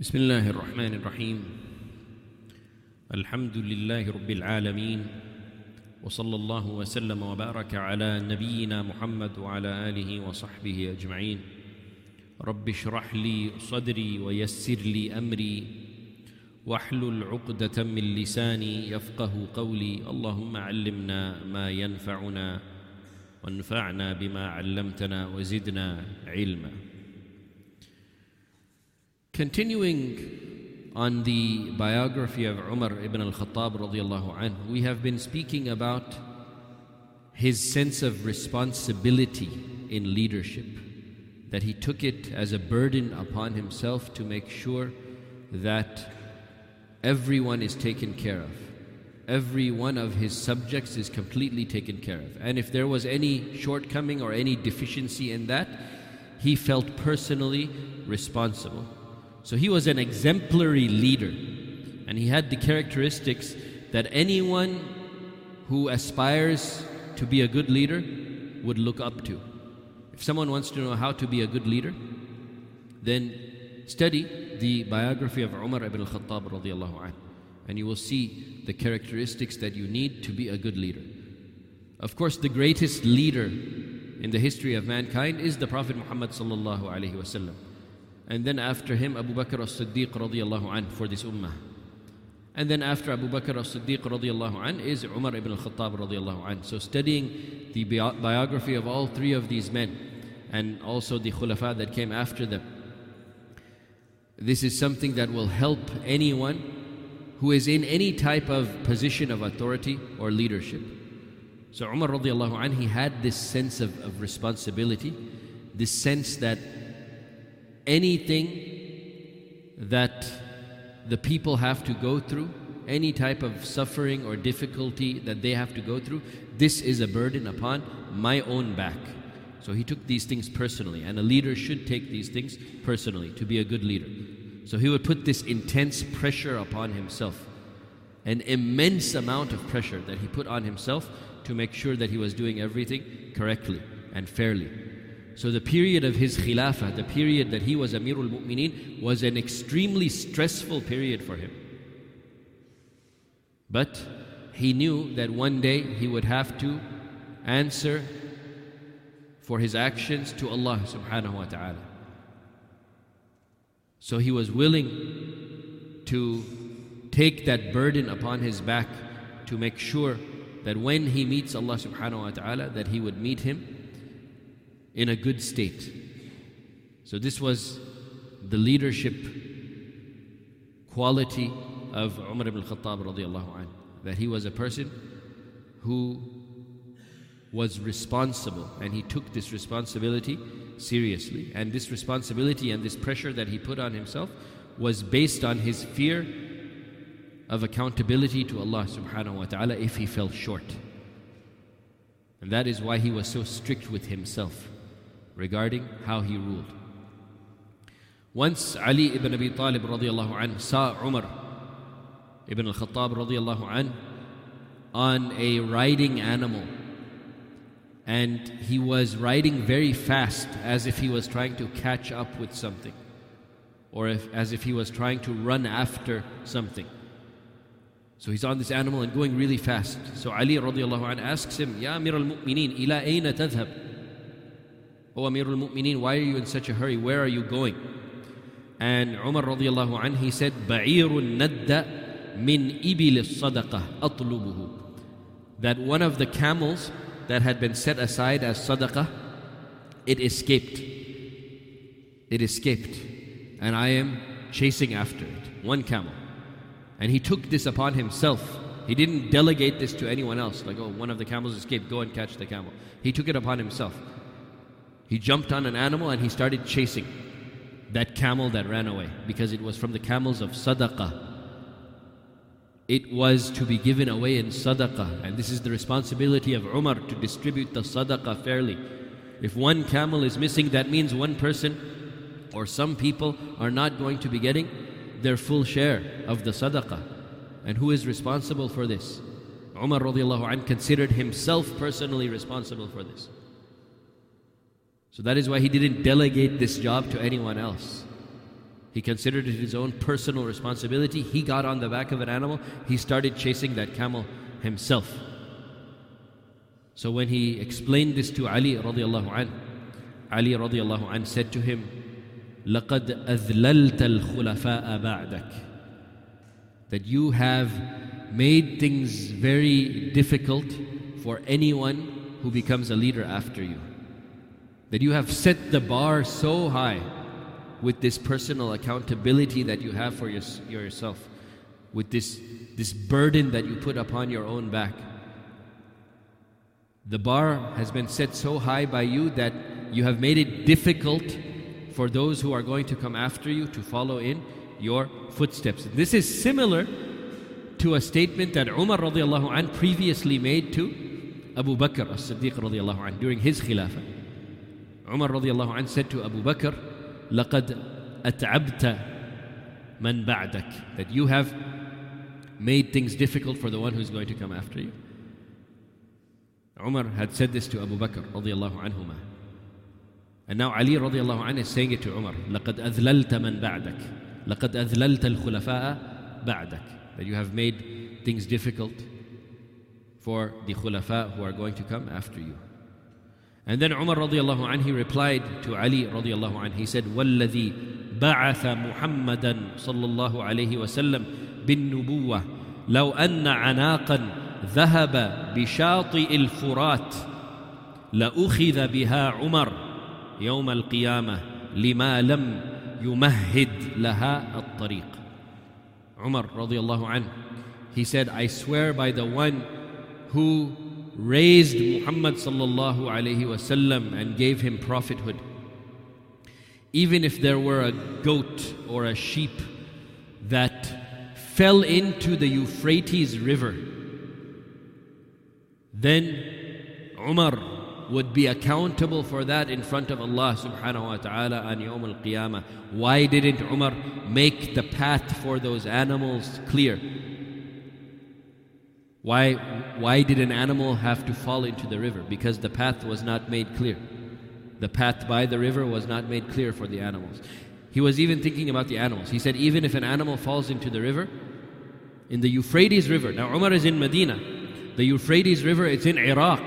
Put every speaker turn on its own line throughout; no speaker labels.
بسم الله الرحمن الرحيم. الحمد لله رب العالمين وصلى الله وسلم وبارك على نبينا محمد وعلى آله وصحبه أجمعين. رب اشرح لي صدري ويسر لي أمري واحلل عقدة من لساني يفقه قولي. اللهم علمنا ما ينفعنا وانفعنا بما علمتنا وزدنا علما. Continuing on the biography of Umar ibn al-Khattab anhu, we have been speaking about his sense of responsibility in leadership, that he took it as a burden upon himself to make sure that everyone is taken care of. Every one of his subjects is completely taken care of. And if there was any shortcoming or any deficiency in that, he felt personally responsible. So he was an exemplary leader. And he had the characteristics that anyone who aspires to be a good leader would look up to. If someone wants to know how to be a good leader, then study the biography of Umar ibn al-Khattab radiallahu and you will see the characteristics that you need to be a good leader. Of course, the greatest leader in the history of mankind is the Prophet Muhammad sallallahu alaihi wasallam. And then after him, Abu Bakr as-Siddiq radiallahu anhu for this ummah. And then after Abu Bakr as-Siddiq radiallahu anhu is Umar ibn al-Khattab radiallahu anhu. So studying the bi- biography of all three of these men and also the khulafa that came after them. This is something that will help anyone who is in any type of position of authority or leadership. So Umar radiallahu anhu, he had this sense of, of responsibility, this sense that anything that the people have to go through, any type of suffering or difficulty that they have to go through, this is a burden upon my own back. So he took these things personally, and a leader should take these things personally to be a good leader. So he would put this intense pressure upon himself, an immense amount of pressure that he put on himself to make sure that he was doing everything correctly and fairly. So the period of his khilafah, the period that he was Amirul Mu'mineen, was an extremely stressful period for him. But he knew that one day he would have to answer for his actions to Allah subhanahu wa ta'ala. So he was willing to take that burden upon his back to make sure that when he meets Allah subhanahu wa ta'ala that he would meet him in a good state. So this was the leadership quality of Umar ibn al-Khattab radiallahu anhu, that he was a person who was responsible and he took this responsibility seriously. And this responsibility and this pressure that he put on himself was based on his fear of accountability to Allah subhanahu wa ta'ala if he fell short. And that is why he was so strict with himself regarding how he ruled. Once Ali ibn Abi Talib radiallahu anhu saw Umar ibn al-Khattab radiallahu anhu on a riding animal and he was riding very fast as if he was trying to catch up with something or if, as if he was trying to run after something. So he's on this animal and going really fast. So Ali radiallahu anhu asks him, Ya Amir al-Mu'mineen, ila ayna? O Amirul Mu'mineen, why are you in such a hurry? Where are you going? And Umar radiallahu anh, he said, Ba'irun nadda min ibil sadaqah atlubuhu. That one of the camels that had been set aside as sadaqah, it escaped. It escaped. And I am chasing after it. One camel. And he took this upon himself. He didn't delegate this to anyone else, like, oh, one of the camels escaped, go and catch the camel. He took it upon himself. He jumped on an animal and he started chasing that camel that ran away because it was from the camels of sadaqah. It was to be given away in sadaqah, and this is the responsibility of Umar to distribute the sadaqah fairly. If one camel is missing, that means one person or some people are not going to be getting their full share of the sadaqah. And who is responsible for this? Umar radiallahu anh considered himself personally responsible for this. So that is why he didn't delegate this job to anyone else. He considered it his own personal responsibility. He got on the back of an animal. He started chasing that camel himself. So when he explained this to Ali radiallahu anh, Ali radiallahu anh said to him, لَقَدْ أَذْلَلْتَ الْخُلَفَاءَ بَعْدَكَ That you have made things very difficult for anyone who becomes a leader after you. That you have set the bar so high with this personal accountability that you have for your, yourself, with this, this burden that you put upon your own back. The bar has been set so high by you that you have made it difficult for those who are going to come after you to follow in your footsteps. This is similar to a statement that Umar radiallahu anh previously made to Abu Bakr as-Siddiq radiallahu during his khilafah. Umar radiallahu anh said to Abu Bakr, لقد أتعبت من بعدك that you have made things difficult for the one who's going to come after you. Umar had said this to Abu Bakr radiallahu anhuma. And now Ali radiallahu anh is saying it to Umar. لقد أذللت من بعدك. لقد أذللت الخلفاء بعدك. That you have made things difficult for the khulafa who are going to come after you. And then Umar radiallahu anh, he replied to Ali radiallahu anh, he said, وَالَّذِي بَعَثَ مُحَمَّدًا صلى الله عليه وسلم بالنبوة لو أن عناقا ذهب بشاطئ الفرات لأخذ بها عمر يوم القيامة لما لم يمهد لها الطريق Umar radiallahu anh, he said, I swear by the one who raised Muhammad sallallahu alayhi wasallam and gave him prophethood. Even if there were a goat or a sheep that fell into the Euphrates River, then Umar would be accountable for that in front of Allah subhanahu wa ta'ala on Yawm al Qiyamah. Why didn't Umar make the path for those animals clear? Why, why did an animal have to fall into the river? Because the path was not made clear. The path by the river was not made clear for the animals. He was even thinking about the animals. He said, even if an animal falls into the river, in the Euphrates River, now Umar is in Medina. The Euphrates River, it's in Iraq.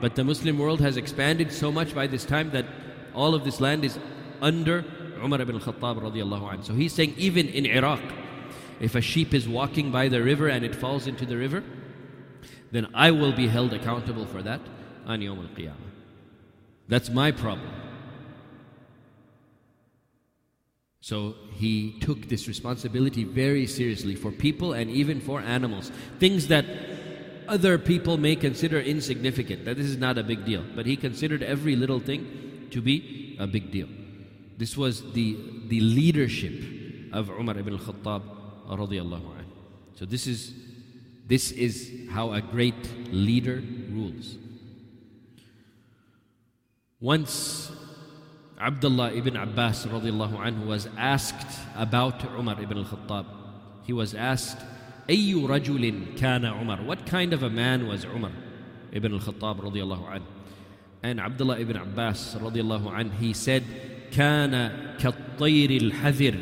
But the Muslim world has expanded so much by this time that all of this land is under Umar ibn anhu. So he's saying even in Iraq, if a sheep is walking by the river and it falls into the river, then I will be held accountable for that on Yawm al-Qiyamah. That's my problem. So he took this responsibility very seriously for people and even for animals. Things that other people may consider insignificant, that this is not a big deal. But he considered every little thing to be a big deal. This was the, the leadership of Umar ibn al-Khattab radiallahu anh. So this is this is how a great leader rules. Once Abdullah ibn Abbas radiallahu anhu was asked about Umar ibn al-Khattab. He was asked, أي رجل كان عمر? What kind of a man was Umar ibn al-Khattab radiallahu anhu? And Abdullah ibn Abbas radiallahu anhu, he said, كان كالطير الحذر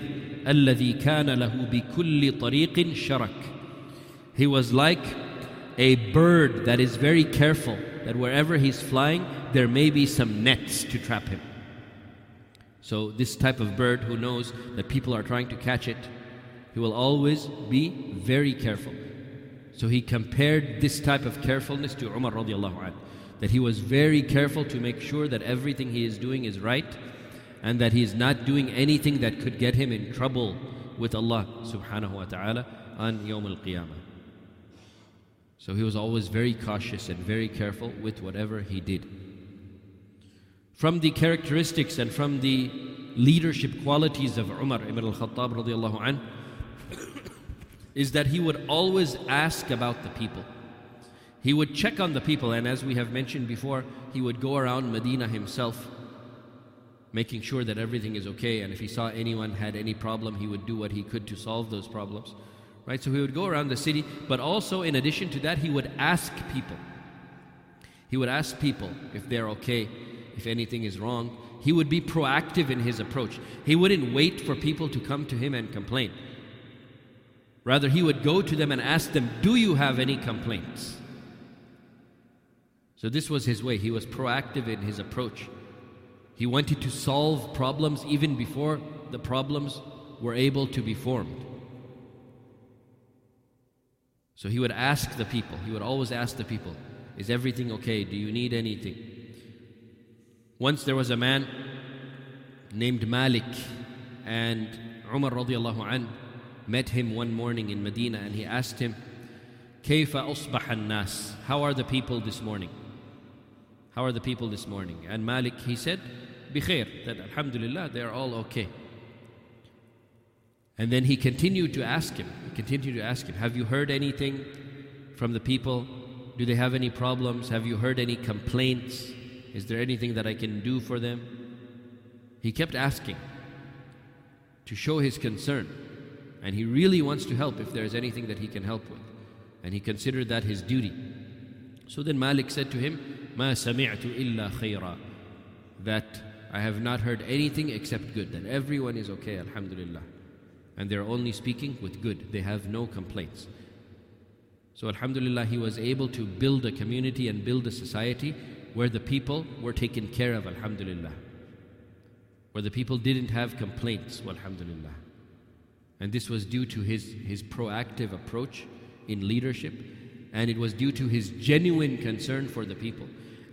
الذي كان له بكل طريق شرك He was like a bird that is very careful that wherever he's flying there may be some nets to trap him. So this type of bird who knows that people are trying to catch it, he will always be very careful. So he compared this type of carefulness to Umar radiallahu anh, that he was very careful to make sure that everything he is doing is right and that he is not doing anything that could get him in trouble with Allah subhanahu wa ta'ala on Yawm al Qiyamah. So he was always very cautious and very careful with whatever he did. From the characteristics and from the leadership qualities of Umar ibn al-Khattab radiallahu anh, is that he would always ask about the people. He would check on the people, and as we have mentioned before, he would go around Medina himself making sure that everything is okay. And if he saw anyone had any problem, he would do what he could to solve those problems. Right? So he would go around the city, but also in addition to that, he would ask people. He would ask people if they're okay, if anything is wrong. He would be proactive in his approach. He wouldn't wait for people to come to him and complain. Rather, he would go to them and ask them, Do you have any complaints? So, this was his way. He was proactive in his approach. He wanted to solve problems even before the problems were able to be formed. So he would ask the people, he would always ask the people, Is everything okay? Do you need anything? Once there was a man named Malik, and Umar radiallahu an met him one morning in Medina and he asked him, Kayfa usbahan nas? How are the people this morning? How are the people this morning? And Malik, he said, بخير, that Alhamdulillah, they are all okay. And then he continued to ask him, he continued to ask him, Have you heard anything from the people? Do they have any problems? Have you heard any complaints? Is there anything that I can do for them? He kept asking to show his concern. And he really wants to help if there is anything that he can help with. And he considered that his duty. So then Malik said to him, Ma sami'tu illa khayra. That I have not heard anything except good. That everyone is okay, alhamdulillah. And they're only speaking with good. They have no complaints. So alhamdulillah, he was able to build a community and build a society where the people were taken care of, alhamdulillah. Where the people didn't have complaints, alhamdulillah. And this was due to his, his proactive approach in leadership, and it was due to his genuine concern for the people.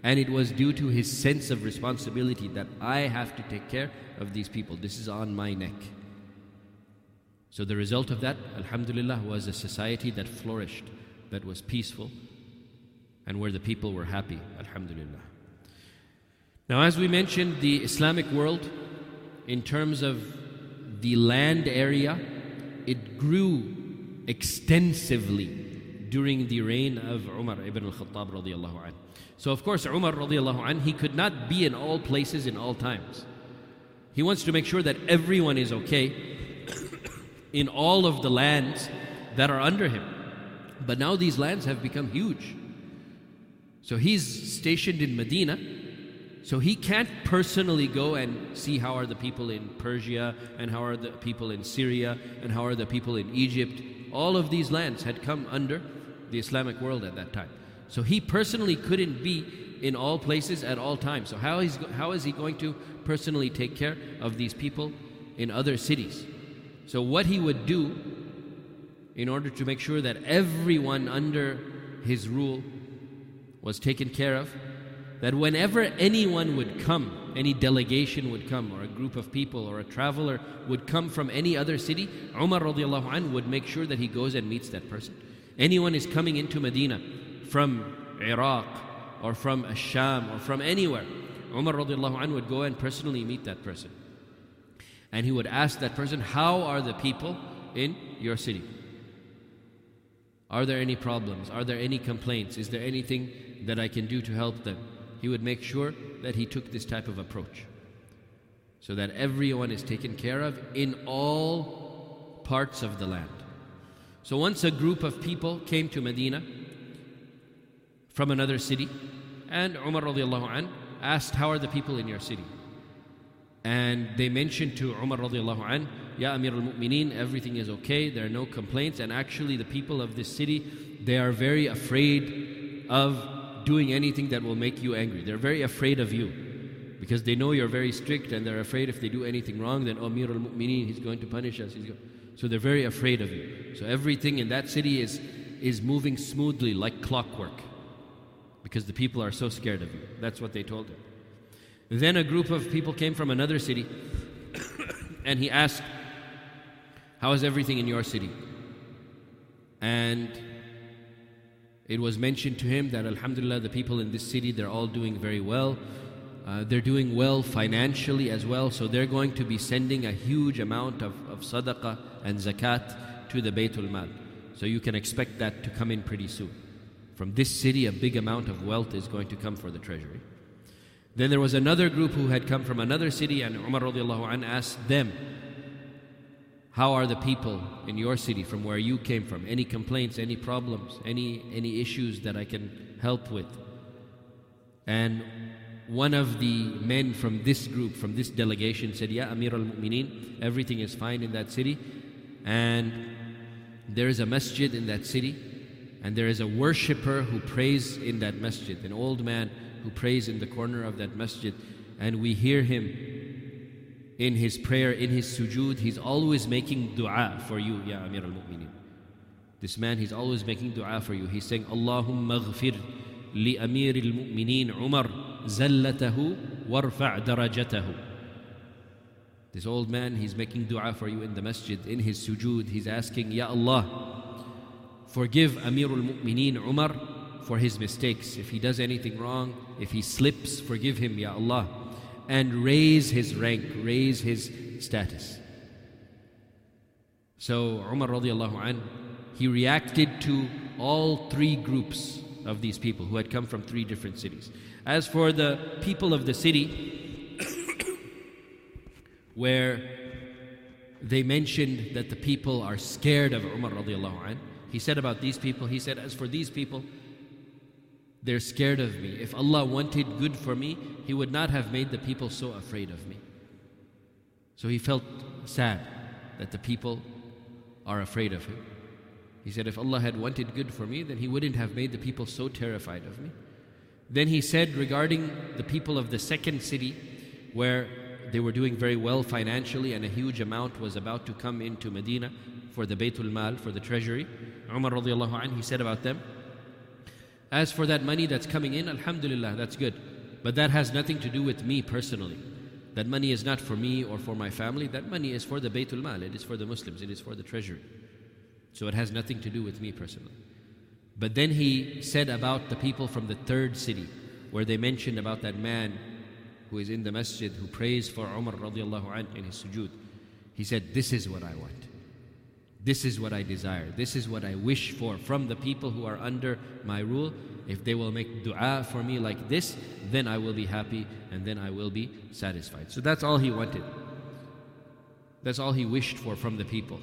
And it was due to his sense of responsibility that I have to take care of these people. This is on my neck. So the result of that, Alhamdulillah, was a society that flourished, that was peaceful, and where the people were happy. Alhamdulillah. Now, as we mentioned, the Islamic world, in terms of the land area, it grew extensively during the reign of Umar ibn al-Khattab radiallahu anhu. So of course Umar radiallahu anhu, he could not be in all places in all times. He wants to make sure that everyone is okay in all of the lands that are under him. But now these lands have become huge. So he's stationed in Medina so he can't personally go and see how are the people in Persia and how are the people in Syria and how are the people in Egypt. All of these lands had come under the Islamic world at that time. So he personally couldn't be in all places at all times. So how is, how is he going to personally take care of these people in other cities? So what he would do in order to make sure that everyone under his rule was taken care of that whenever anyone would come, any delegation would come, or a group of people, or a traveler would come from any other city, Umar radiallahu anh would make sure that he goes and meets that person. Anyone is coming into Medina from Iraq, or from Asham, or from anywhere, Umar would go and personally meet that person. And he would ask that person, How are the people in your city? Are there any problems? Are there any complaints? Is there anything that I can do to help them? he would make sure that he took this type of approach so that everyone is taken care of in all parts of the land. So once a group of people came to Medina from another city, and Umar an asked, How are the people in your city? And they mentioned to Umar radiallahu an, Ya Amir al Mu'mineen, everything is okay, there are no complaints, and actually the people of this city, they are very afraid of doing anything that will make you angry. They're very afraid of you because they know you're very strict and they're afraid if they do anything wrong, then Amir al Mu'mineen, he's going to punish us. So they're very afraid of you. So everything in that city is, is moving smoothly like clockwork because the people are so scared of you. That's what they told him. Then a group of people came from another city and he asked, How is everything in your city? And it was mentioned to him that Alhamdulillah, the people in this city, they're all doing very well. Uh, they're doing well financially as well, so they're going to be sending a huge amount of, of sadaqah and zakat to the Baytul Mal. So you can expect that to come in pretty soon. From this city, a big amount of wealth is going to come for the treasury. Then there was another group who had come from another city, and Umar anh asked them, how are the people in your city from where you came from? Any complaints, any problems, any, any issues that I can help with? And one of the men from this group, from this delegation, said, Yeah, Amir al Mu'mineen, everything is fine in that city. And there is a masjid in that city. And there is a worshipper who prays in that masjid, an old man who prays in the corner of that masjid. And we hear him in his prayer, in his sujood. He's always making dua for you, Ya Amir al Mu'mineen. This man, he's always making dua for you. He's saying, Allahumma ghfir li Amir al Mu'mineen Umar zallatahu warfa' darajatahu. This old man, he's making dua for you in the masjid, in his sujood. He's asking, Ya Allah, forgive Amirul Mu'mineen Umar for his mistakes. If he does anything wrong, if he slips, forgive him, Ya Allah. And raise his rank, raise his status. So Umar radiallahu anh, he reacted to all three groups of these people who had come from three different cities. As for the people of the city, where they mentioned that the people are scared of Umar radiallahu he said about these people, he said, As for these people, they're scared of me. If Allah wanted good for me, He would not have made the people so afraid of me. So he felt sad that the people are afraid of him. He said, If Allah had wanted good for me, then He wouldn't have made the people so terrified of me. Then he said regarding the people of the second city, where they were doing very well financially and a huge amount was about to come into Medina for the Baytul Mal, for the treasury. Umar radiallahu he said about them, As for that money that's coming in, Alhamdulillah, that's good. But that has nothing to do with me personally. That money is not for me or for my family. That money is for the Baytul Mal. It is for the Muslims. It is for the treasury. So it has nothing to do with me personally. But then he said about the people from the third city, where they mentioned about that man who is in the masjid who prays for Umar radiallahu anh in his sujood. He said, This is what I want. This is what I desire. This is what I wish for from the people who are under my rule. If they will make dua for me like this, then I will be happy and then I will be satisfied. So that's all he wanted. That's all he wished for from the people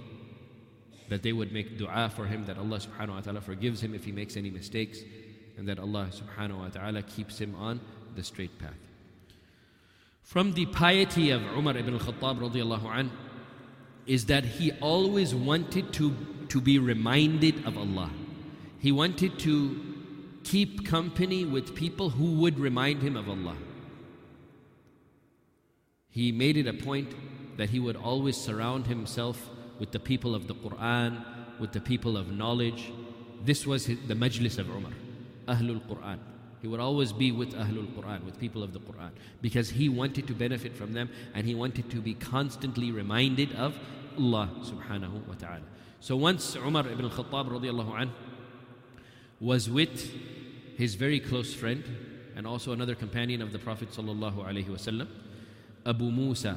that they would make dua for him, that Allah subhanahu wa ta'ala forgives him if he makes any mistakes, and that Allah subhanahu wa ta'ala keeps him on the straight path. From the piety of Umar ibn al-Khattab radiallahu anh, is that he always wanted to, to be reminded of Allah. He wanted to keep company with people who would remind him of Allah. He made it a point that he would always surround himself with the people of the Quran, with the people of knowledge. This was the majlis of Umar, Ahlul Quran. He would always be with Ahlul Quran, with people of the Quran, because he wanted to benefit from them and he wanted to be constantly reminded of Allah subhanahu wa ta'ala. So once Umar ibn al-Khattab radiallahu anh was with his very close friend and also another companion of the Prophet sallallahu alaihi wasallam, Abu Musa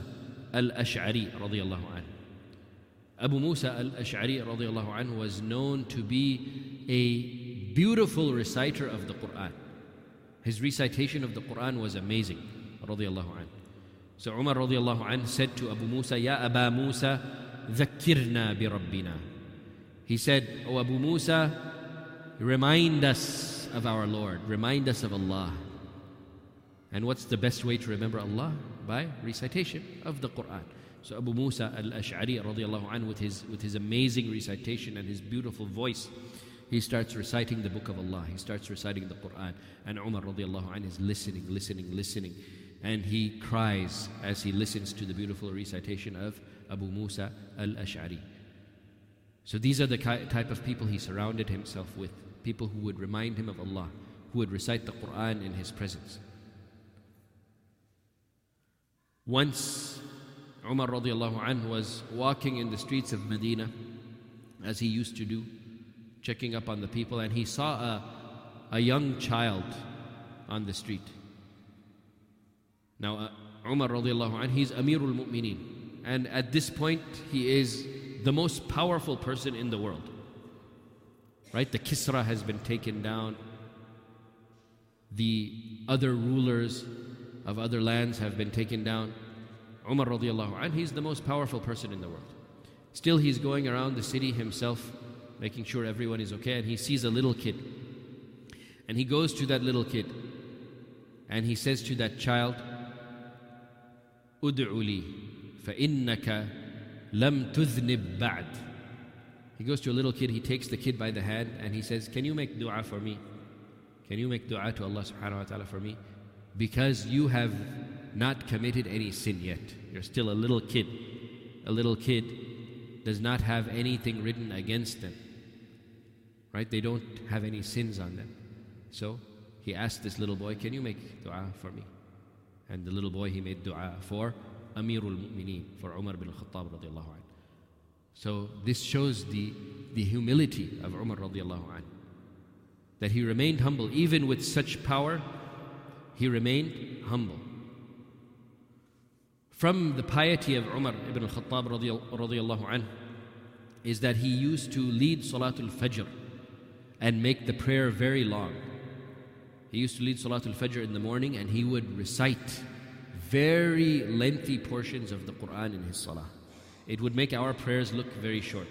al-Ash'ari radiallahu anh. Abu Musa al Ash'ari radiallahu anhu was known to be a beautiful reciter of the Quran. His recitation of the Quran was amazing. Radiallahu anhu. So Umar radiallahu anhu said to Abu Musa, Ya Aba Musa, ذكرنا بربنا. He said, O Abu Musa, remind us of our Lord, remind us of Allah. And what's the best way to remember Allah? By recitation of the Quran. So Abu Musa al-Ash'ari radiallahu anhu with his, with his amazing recitation and his beautiful voice, he starts reciting the book of Allah. He starts reciting the Quran. And Umar radiallahu anhu is listening, listening, listening. And he cries as he listens to the beautiful recitation of Abu Musa al-Ash'ari. So these are the type of people he surrounded himself with. People who would remind him of Allah, who would recite the Quran in his presence. Once Umar radiallahu anh was walking in the streets of Medina as he used to do, checking up on the people, and he saw a, a young child on the street. Now, uh, Umar radiallahu anh, he's Amirul Mu'mineen. And at this point, he is the most powerful person in the world. Right? The Kisra has been taken down. The other rulers of other lands have been taken down. Umar radiallahu anh, he's the most powerful person in the world. Still, he's going around the city himself, making sure everyone is okay, and he sees a little kid. And he goes to that little kid and he says to that child, Ud'uli, fa'innaka lam tuznib ba'd. He goes to a little kid, he takes the kid by the hand and he says, Can you make dua for me? Can you make dua to Allah subhanahu wa ta'ala for me? Because you have not committed any sin yet. You're still a little kid. A little kid does not have anything written against them. Right? They don't have any sins on them. So he asked this little boy, Can you make dua for me? And the little boy he made dua for Amirul Mu'mineen, for Umar bin Khattab radiallahu anh. So this shows the, the humility of Umar radiallahu anh. That he remained humble, even with such power, he remained humble From the piety of Umar ibn al-Khattab radiallahu anh is that he used to lead Salatul Fajr and make the prayer very long. He used to lead Salatul Fajr in the morning and he would recite very lengthy portions of the Quran in his Salah. It would make our prayers look very short.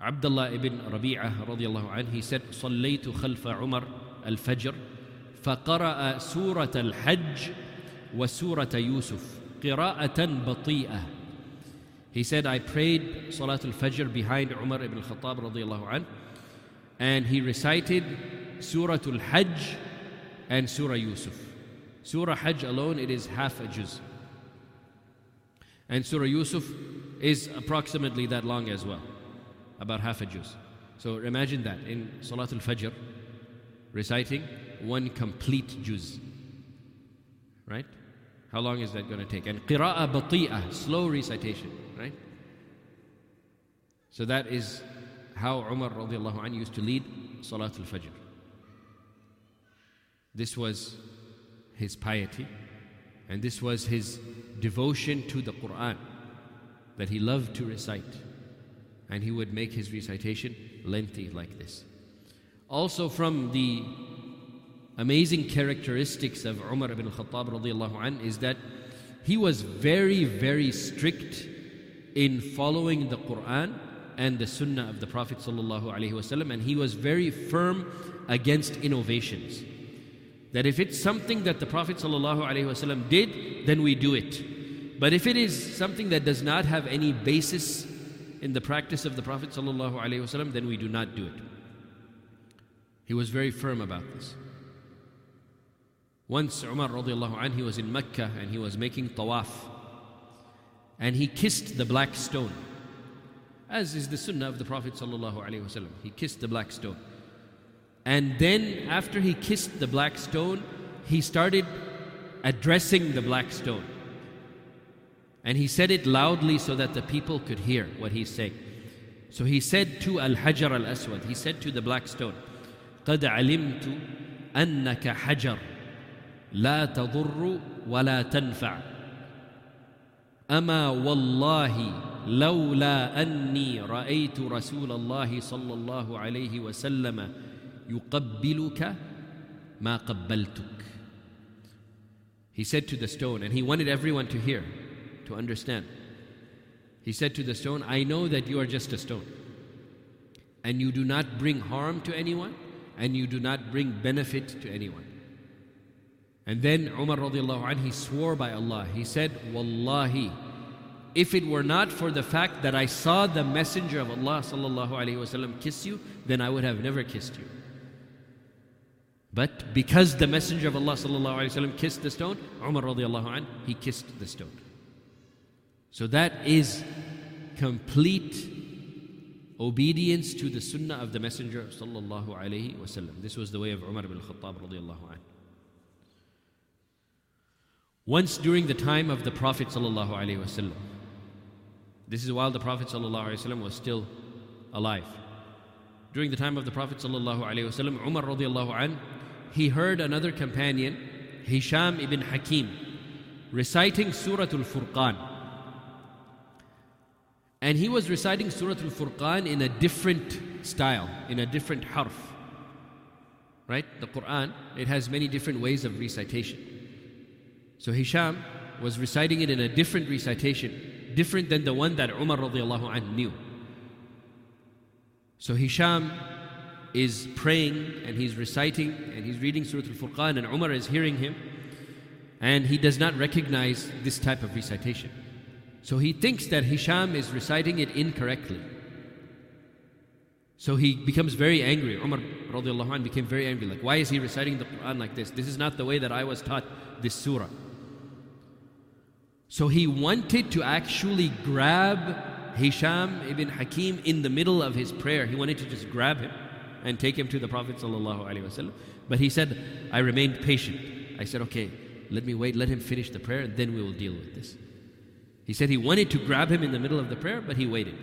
Abdullah ibn Rabi'ah radiallahu anh, he said, صليت خلف عمر الفجر فقرأ سورة الحج وسورة يوسف قراءة بطيئة He said, I prayed Salatul Fajr behind Umar ibn al-Khattab radiallahu anh, and he recited Suratul Hajj and Surah Yusuf. Surah Hajj alone, it is half a juz. And Surah Yusuf is approximately that long as well, about half a juz. So imagine that in Salatul Fajr, reciting one complete juz. Right? How long is that going to take? And qira'ah bati'ah, slow recitation, right? So that is how Umar radiallahu anhu used to lead Salatul Fajr. This was his piety and this was his devotion to the Quran that he loved to recite. And he would make his recitation lengthy like this. Also, from the amazing characteristics of Umar ibn Khattab radiallahu an is that he was very, very strict in following the Quran and the Sunnah of the Prophet sallallahu alaihi wasallam, and he was very firm against innovations. That if it's something that the Prophet sallallahu alaihi wasallam did, then we do it. But if it is something that does not have any basis in the practice of the Prophet sallallahu alaihi wasallam, then we do not do it. He was very firm about this. Once Umar radiallahu anh, he was in Mecca and he was making tawaf. And he kissed the black stone. As is the sunnah of the Prophet sallallahu alaihi wasallam. He kissed the black stone. And then after he kissed the black stone, he started addressing the black stone. And he said it loudly so that the people could hear what he's saying. So he said to Al Hajar al Aswad, he said to the black stone, قد علمت أنك حجر لا تضر ولا تنفع اما والله لولا اني رايت رسول الله صلى الله عليه وسلم يقبلك ما قبلتك he said to the stone and he wanted everyone to hear to understand he said to the stone i know that you are just a stone and you do not bring harm to anyone and you do not bring benefit to anyone and then Umar radiallahu anh, he swore by Allah. He said, Wallahi, if it were not for the fact that I saw the Messenger of Allah sallallahu alaihi wasallam kiss you, then I would have never kissed you. But because the Messenger of Allah sallallahu alaihi wasallam kissed the stone, Umar radiallahu anh, he kissed the stone. So that is complete obedience to the sunnah of the Messenger sallallahu alaihi wasallam. This was the way of Umar ibn Khattab radiallahu anh. Once during the time of the Prophet ﷺ, this is while the Prophet ﷺ was still alive. During the time of the Prophet ﷺ, Umar radiallahu an, he heard another companion, Hisham ibn Hakim, reciting Surah Al-Furqan. And he was reciting Surah Al-Furqan in a different style, in a different harf. Right? The Quran, it has many different ways of recitation. So Hisham was reciting it in a different recitation, different than the one that Umar radiallahu anh knew. So Hisham is praying and he's reciting and he's reading Surah Al Furqan, and Umar is hearing him, and he does not recognize this type of recitation. So he thinks that Hisham is reciting it incorrectly. So he becomes very angry. Umar radiallahu anh became very angry. Like, why is he reciting the Quran like this? This is not the way that I was taught this surah. So he wanted to actually grab Hisham ibn Hakim in the middle of his prayer. He wanted to just grab him and take him to the Prophet ﷺ. But he said, I remained patient. I said, okay, let me wait, let him finish the prayer, and then we will deal with this. He said he wanted to grab him in the middle of the prayer, but he waited.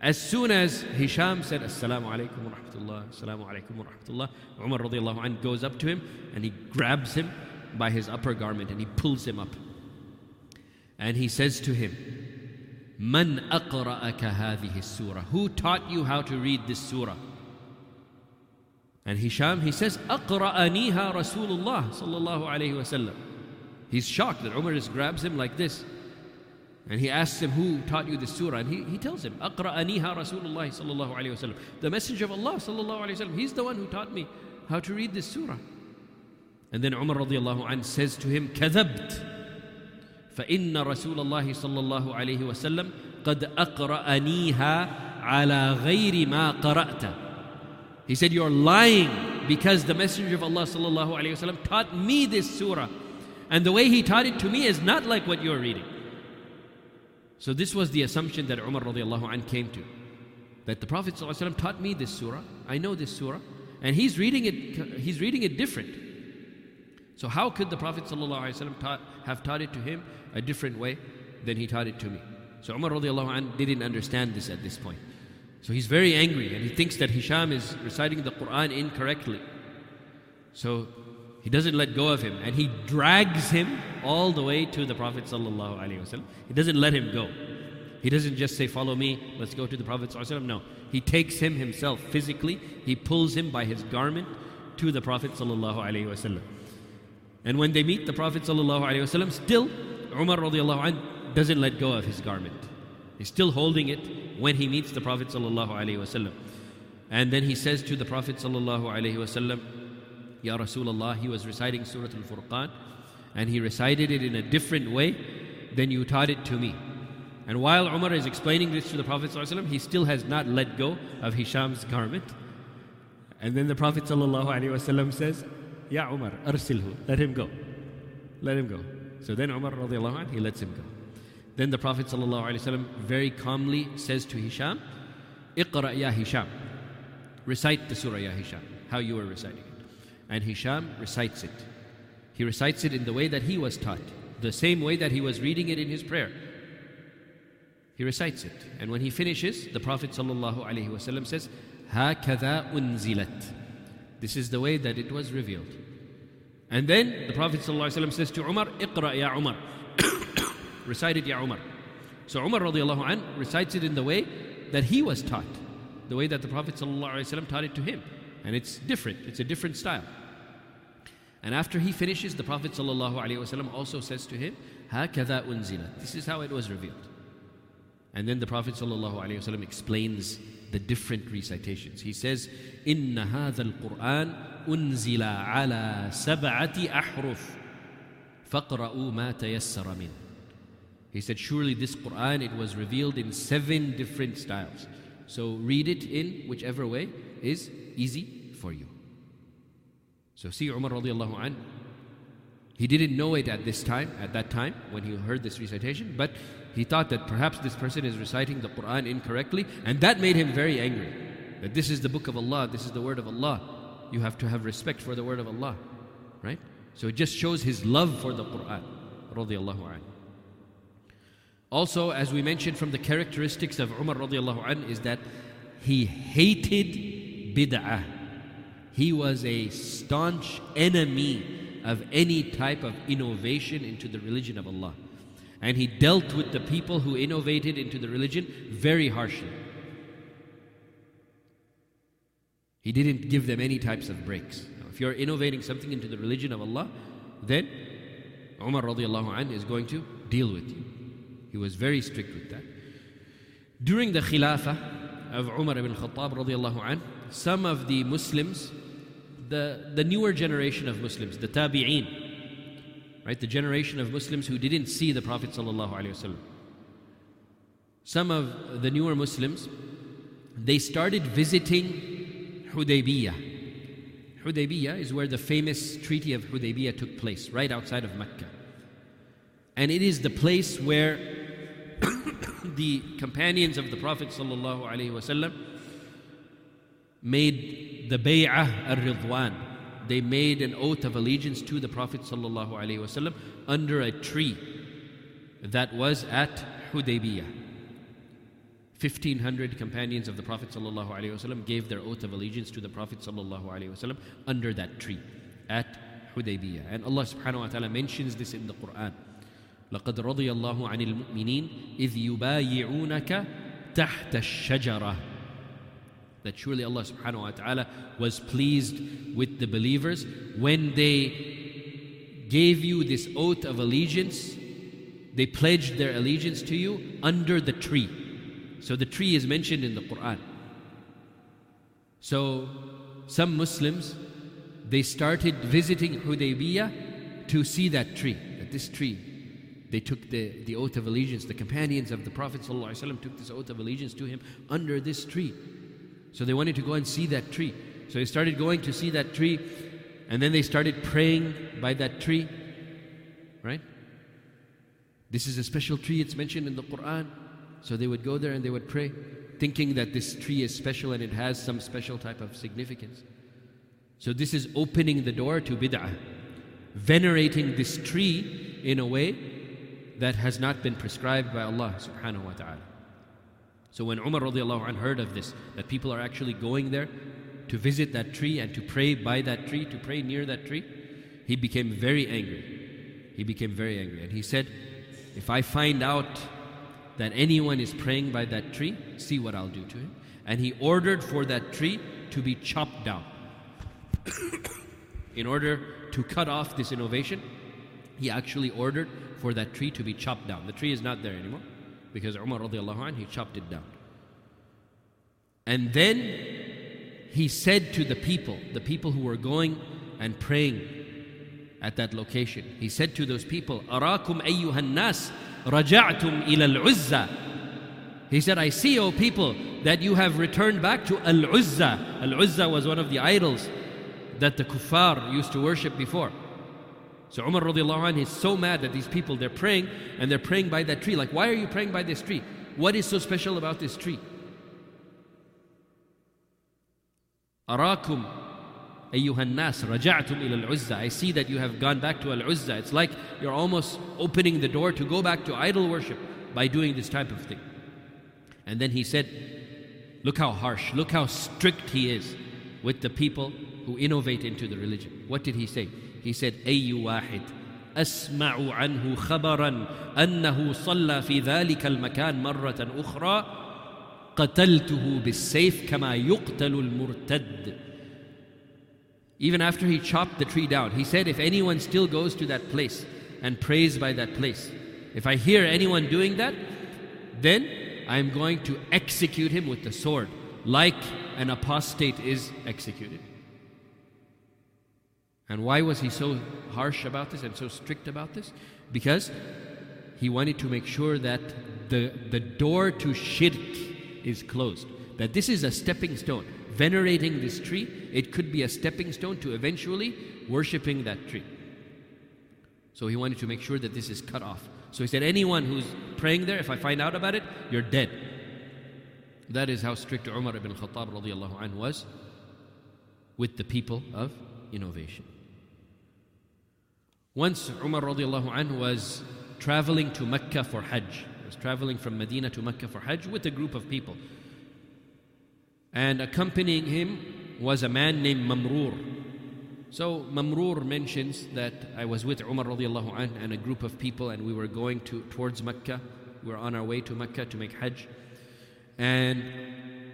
As soon as Hisham said, Assalamu alaikum wa rahmatullah, Assalamu alaikum wa rahmatullah, Umar radiallahu anh goes up to him and he grabs him by his upper garment and he pulls him up. And he says to him, Man aqra'aka hadhihi surah? Who taught you how to read this surah? And Hisham, he says, Aqra'aniha Rasulullah sallallahu alayhi wasallam. He's shocked that Umar just grabs him like this. And he asks him, Who taught you this surah? And he, he tells him, Aqra'aniha Rasulullah sallallahu alayhi wasallam. The Messenger of Allah sallallahu alayhi wasallam. He's the one who taught me how to read this surah. And then Umar radiallahu anh says to him, "كذبت." فإن رسول الله صلى الله عليه وسلم قد أقرأنيها على غير ما قرأت. He said, You're lying because the Messenger of Allah sallallahu alayhi wasallam taught me this surah. And the way he taught it to me is not like what you're reading. So this was the assumption that Umar radiallahu anh came to. That the Prophet ﷺ taught me this surah. I know this surah. And he's reading it, he's reading it different. So how could the Prophet ﷺ taught, have taught it to him a different way than he taught it to me? So Umar radiallahu anh didn't understand this at this point. So he's very angry and he thinks that Hisham is reciting the Quran incorrectly. So he doesn't let go of him and he drags him all the way to the Prophet. ﷺ. He doesn't let him go. He doesn't just say, Follow me, let's go to the Prophet. ﷺ. No. He takes him himself physically, he pulls him by his garment to the Prophet. ﷺ. And when they meet the Prophet, ﷺ, still Umar radiallahu doesn't let go of his garment. He's still holding it when he meets the Prophet. ﷺ. And then he says to the Prophet, ﷺ, Ya Rasulullah, he was reciting Surah Al Furqan and he recited it in a different way than you taught it to me. And while Umar is explaining this to the Prophet, ﷺ, he still has not let go of Hisham's garment. And then the Prophet ﷺ says, Ya Umar, arsilhu, let him go. Let him go. So then Umar radiallahu anh, he lets him go. Then the Prophet ﷺ very calmly says to Hisham, Iqra ya Hisham. Recite the surah ya Hisham, how you were reciting. And Hisham recites it. He recites it in the way that he was taught, the same way that he was reading it in his prayer. He recites it. And when he finishes, the Prophet ﷺ says, هَكَذَا أُنزِلَتْ This is the way that it was revealed. And then the Prophet ﷺ says to Umar, اقرأ ya Umar. Recite it, ya Umar. So Umar radiallahu anh recites it in the way that he was taught, the way that the Prophet ﷺ taught it to him. And it's different, it's a different style. And after he finishes, the Prophet ﷺ also says to him, هَكَذَا أُنزِلَ This is how it was revealed. And then the Prophet ﷺ explains the different recitations. He says, إِنَّ هَذَا الْقُرْآنِ أُنزِلَ عَلَى سَبْعَةِ أَحْرُفٍ فَقْرَؤُوا مَا تَيَسَّرَ مِنْ He said, surely this Qur'an, it was revealed in seven different styles. So read it in whichever way is easy for you. So see Umar radiallahu an, he didn't know it at this time, at that time, when he heard this recitation, but he thought that perhaps this person is reciting the Quran incorrectly, and that made him very angry. That this is the book of Allah, this is the word of Allah. You have to have respect for the word of Allah. Right? So it just shows his love for the Quran. Also, as we mentioned from the characteristics of Umar an, is that he hated bid'ah he was a staunch enemy of any type of innovation into the religion of Allah. And he dealt with the people who innovated into the religion very harshly. He didn't give them any types of breaks. Now, if you're innovating something into the religion of Allah, then Umar radiallahu anh is going to deal with you. He was very strict with that. During the Khilafah of Umar ibn Khattab radiallahu anh, some of the Muslims, the, the newer generation of Muslims, the tabi'een, right, the generation of Muslims who didn't see the Prophet sallallahu alaihi wasallam. Some of the newer Muslims, they started visiting Hudaybiyah. Hudaybiyah is where the famous Treaty of Hudaybiyah took place, right outside of Mecca. And it is the place where the companions of the Prophet ﷺ made the Bay'ah al-Ridwan. They made an oath of allegiance to the Prophet ﷺ under a tree that was at Hudaybiyah. 1500 companions of the Prophet ﷺ gave their oath of allegiance to the Prophet ﷺ under that tree at Hudaybiyah. And Allah subhanahu wa ta'ala mentions this in the Quran. لقد رضي الله عن المؤمنين إذ يبايعونك تحت الشجرة that surely Allah subhanahu wa ta'ala was pleased with the believers when they gave you this oath of allegiance they pledged their allegiance to you under the tree so the tree is mentioned in the Quran. So some Muslims they started visiting Hudaybiyah to see that tree, that this tree. They took the, the oath of allegiance. The companions of the Prophet ﷺ took this oath of allegiance to him under this tree. So they wanted to go and see that tree. So they started going to see that tree, and then they started praying by that tree. Right? This is a special tree, it's mentioned in the Quran. So they would go there and they would pray, thinking that this tree is special and it has some special type of significance. So this is opening the door to bid'ah, venerating this tree in a way that has not been prescribed by Allah subhanahu wa ta'ala. So when Umar radiallahu anh heard of this, that people are actually going there to visit that tree and to pray by that tree, to pray near that tree, he became very angry. He became very angry. And he said, If I find out that anyone is praying by that tree, see what I'll do to him. And he ordered for that tree to be chopped down. In order to cut off this innovation, he actually ordered for that tree to be chopped down. The tree is not there anymore because Umar radiallahu anh, he chopped it down. And then he said to the people, the people who were going and praying at that location, he said to those people, Arakum ayyuhan nas raja'tum ila al-Uzza. He said, I see, O people, that you have returned back to Al-Uzza. Al-Uzza was one of the idols that the kuffar used to worship before. So Umar radiallahu anhu is so mad that these people they're praying and they're praying by that tree. Like, why are you praying by this tree? What is so special about this tree? Arakum ayyuhan nas raja'tum ila al-uzza. I see that you have gone back to al-uzza. It's like you're almost opening the door to go back to idol worship by doing this type of thing. And then he said, look how harsh, look how strict he is with the people who innovate into the religion. What did he say? he said أي واحد أسمع عنه خبرا أنه صلى في ذلك المكان مرة أخرى قتلته بالسيف كما يقتل المرتد even after he chopped the tree down, he said, If anyone still goes to that place and prays by that place, if I hear anyone doing that, then I am going to execute him with the sword, like an apostate is executed. And why was he so harsh about this and so strict about this? Because he wanted to make sure that the, the door to shirk is closed, that this is a stepping stone venerating this tree, it could be a stepping stone to eventually worshipping that tree. So he wanted to make sure that this is cut off. So he said, Anyone who's praying there, if I find out about it, you're dead. That is how strict Umar ibn Khattab radiallahu anh was with the people of innovation. Once Umar radiallahu anh was traveling to Mecca for Hajj. He was traveling from Medina to Mecca for Hajj with a group of people. And accompanying him was a man named Mamrur. So Mamrur mentions that I was with Umar radiallahu anh and a group of people and we were going to, towards Mecca. We were on our way to Mecca to make Hajj. And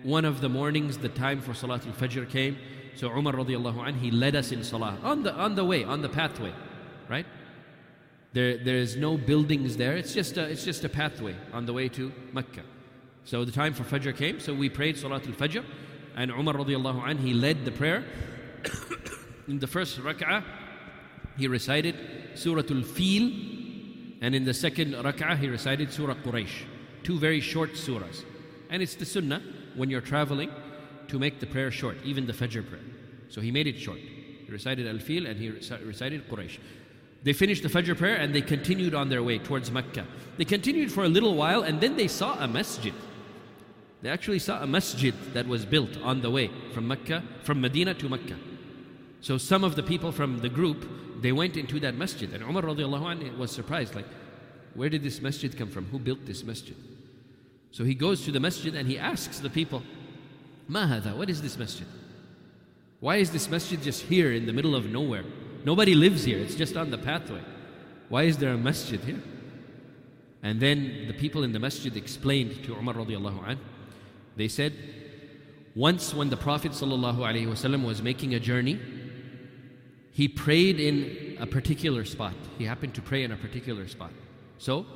one of the mornings, the time for Salatul Fajr came. So Umar radiallahu anh, he led us in Salah on the, on the way, on the pathway, right? There, there is no buildings there. It's just, a, it's just a pathway on the way to Mecca. So the time for Fajr came, so we prayed Salatul Fajr, And Umar radiallahu anh, he led the prayer. in the first rak'ah, he recited Surah Al-Fil. And in the second rak'ah, he recited Surah Quraysh. Two very short surahs. And it's the sunnah when you're traveling to make the prayer short, even the Fajr prayer. So he made it short. He recited Al Fil and he recited Quraysh. They finished the Fajr prayer and they continued on their way towards Mecca. They continued for a little while and then they saw a masjid. They actually saw a masjid that was built on the way from Mecca, from Medina to Mecca. So some of the people from the group, they went into that masjid. And Umar anhu was surprised, like, where did this masjid come from? Who built this masjid? So he goes to the masjid and he asks the people, Ma hadha, what is this masjid? Why is this masjid just here in the middle of nowhere? Nobody lives here, it's just on the pathway. Why is there a masjid here? And then the people in the masjid explained to Umar radiallahu anh. They said, once when the Prophet ﷺ was making a journey, he prayed in a particular spot. He happened to pray in a particular spot. So,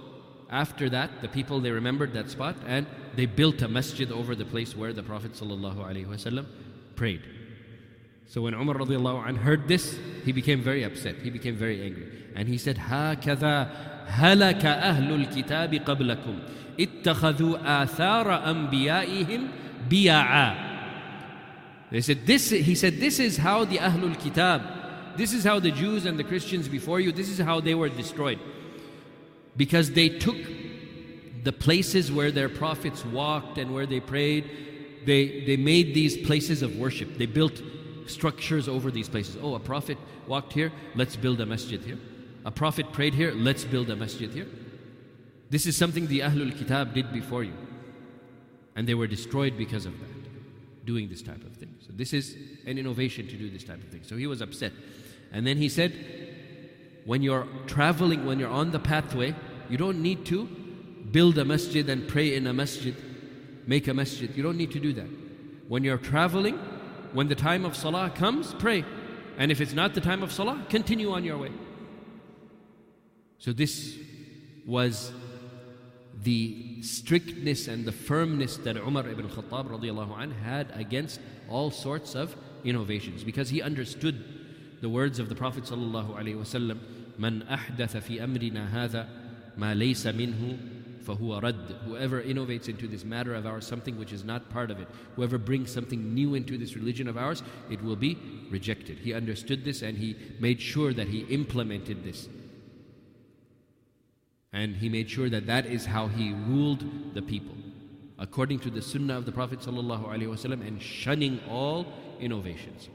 after that, the people they remembered that spot and they built a masjid over the place where the Prophet ﷺ prayed. So when Umar radiallahu anh heard this, he became very upset. He became very angry. And he said, هكذا هلك أهل الكتاب قبلكم اتخذوا آثار أنبيائهم بيعا They said, this, he said, this is how the Ahlul Kitab, this is how the Jews and the Christians before you, this is how they were destroyed. Because they took the places where their prophets walked and where they prayed, they, they made these places of worship. They built structures over these places. Oh, a prophet walked here, let's build a masjid here. A prophet prayed here, let's build a masjid here. This is something the Ahlul Kitab did before you. And they were destroyed because of that, doing this type of thing. So, this is an innovation to do this type of thing. So, he was upset. And then he said, when you're traveling, when you're on the pathway, you don't need to build a masjid and pray in a masjid, make a masjid. You don't need to do that. When you're traveling, when the time of salah comes, pray. And if it's not the time of salah, continue on your way. So this was the strictness and the firmness that Umar ibn Khattab had against all sorts of innovations because he understood the words of the Prophet sallallahu alaihi wasallam man ahdatha fi amrina hadha ma laysa minhu فَهُوَ رَدٌّ Whoever innovates into this matter of ours something which is not part of it, whoever brings something new into this religion of ours, it will be rejected. He understood this and he made sure that he implemented this. And he made sure that that is how he ruled the people, according to the sunnah of the Prophet ﷺ and shunning all innovations.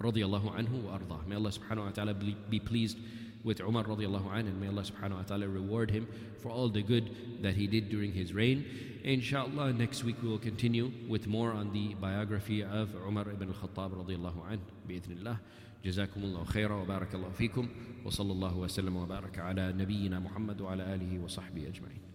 رضي الله عنه وأرضاه. May Allah subhanahu wa ta'ala be pleased with Umar radiallahu anh and may Allah subhanahu wa ta'ala reward him for all the good that he did during his reign. Inshallah, next week we will continue with more on the biography of Umar ibn al-Khattab radiallahu anh. بإذن جزاكم الله خيرا وبارك الله فيكم وصلى الله وسلم وبارك على نبينا محمد وعلى آله وصحبه أجمعين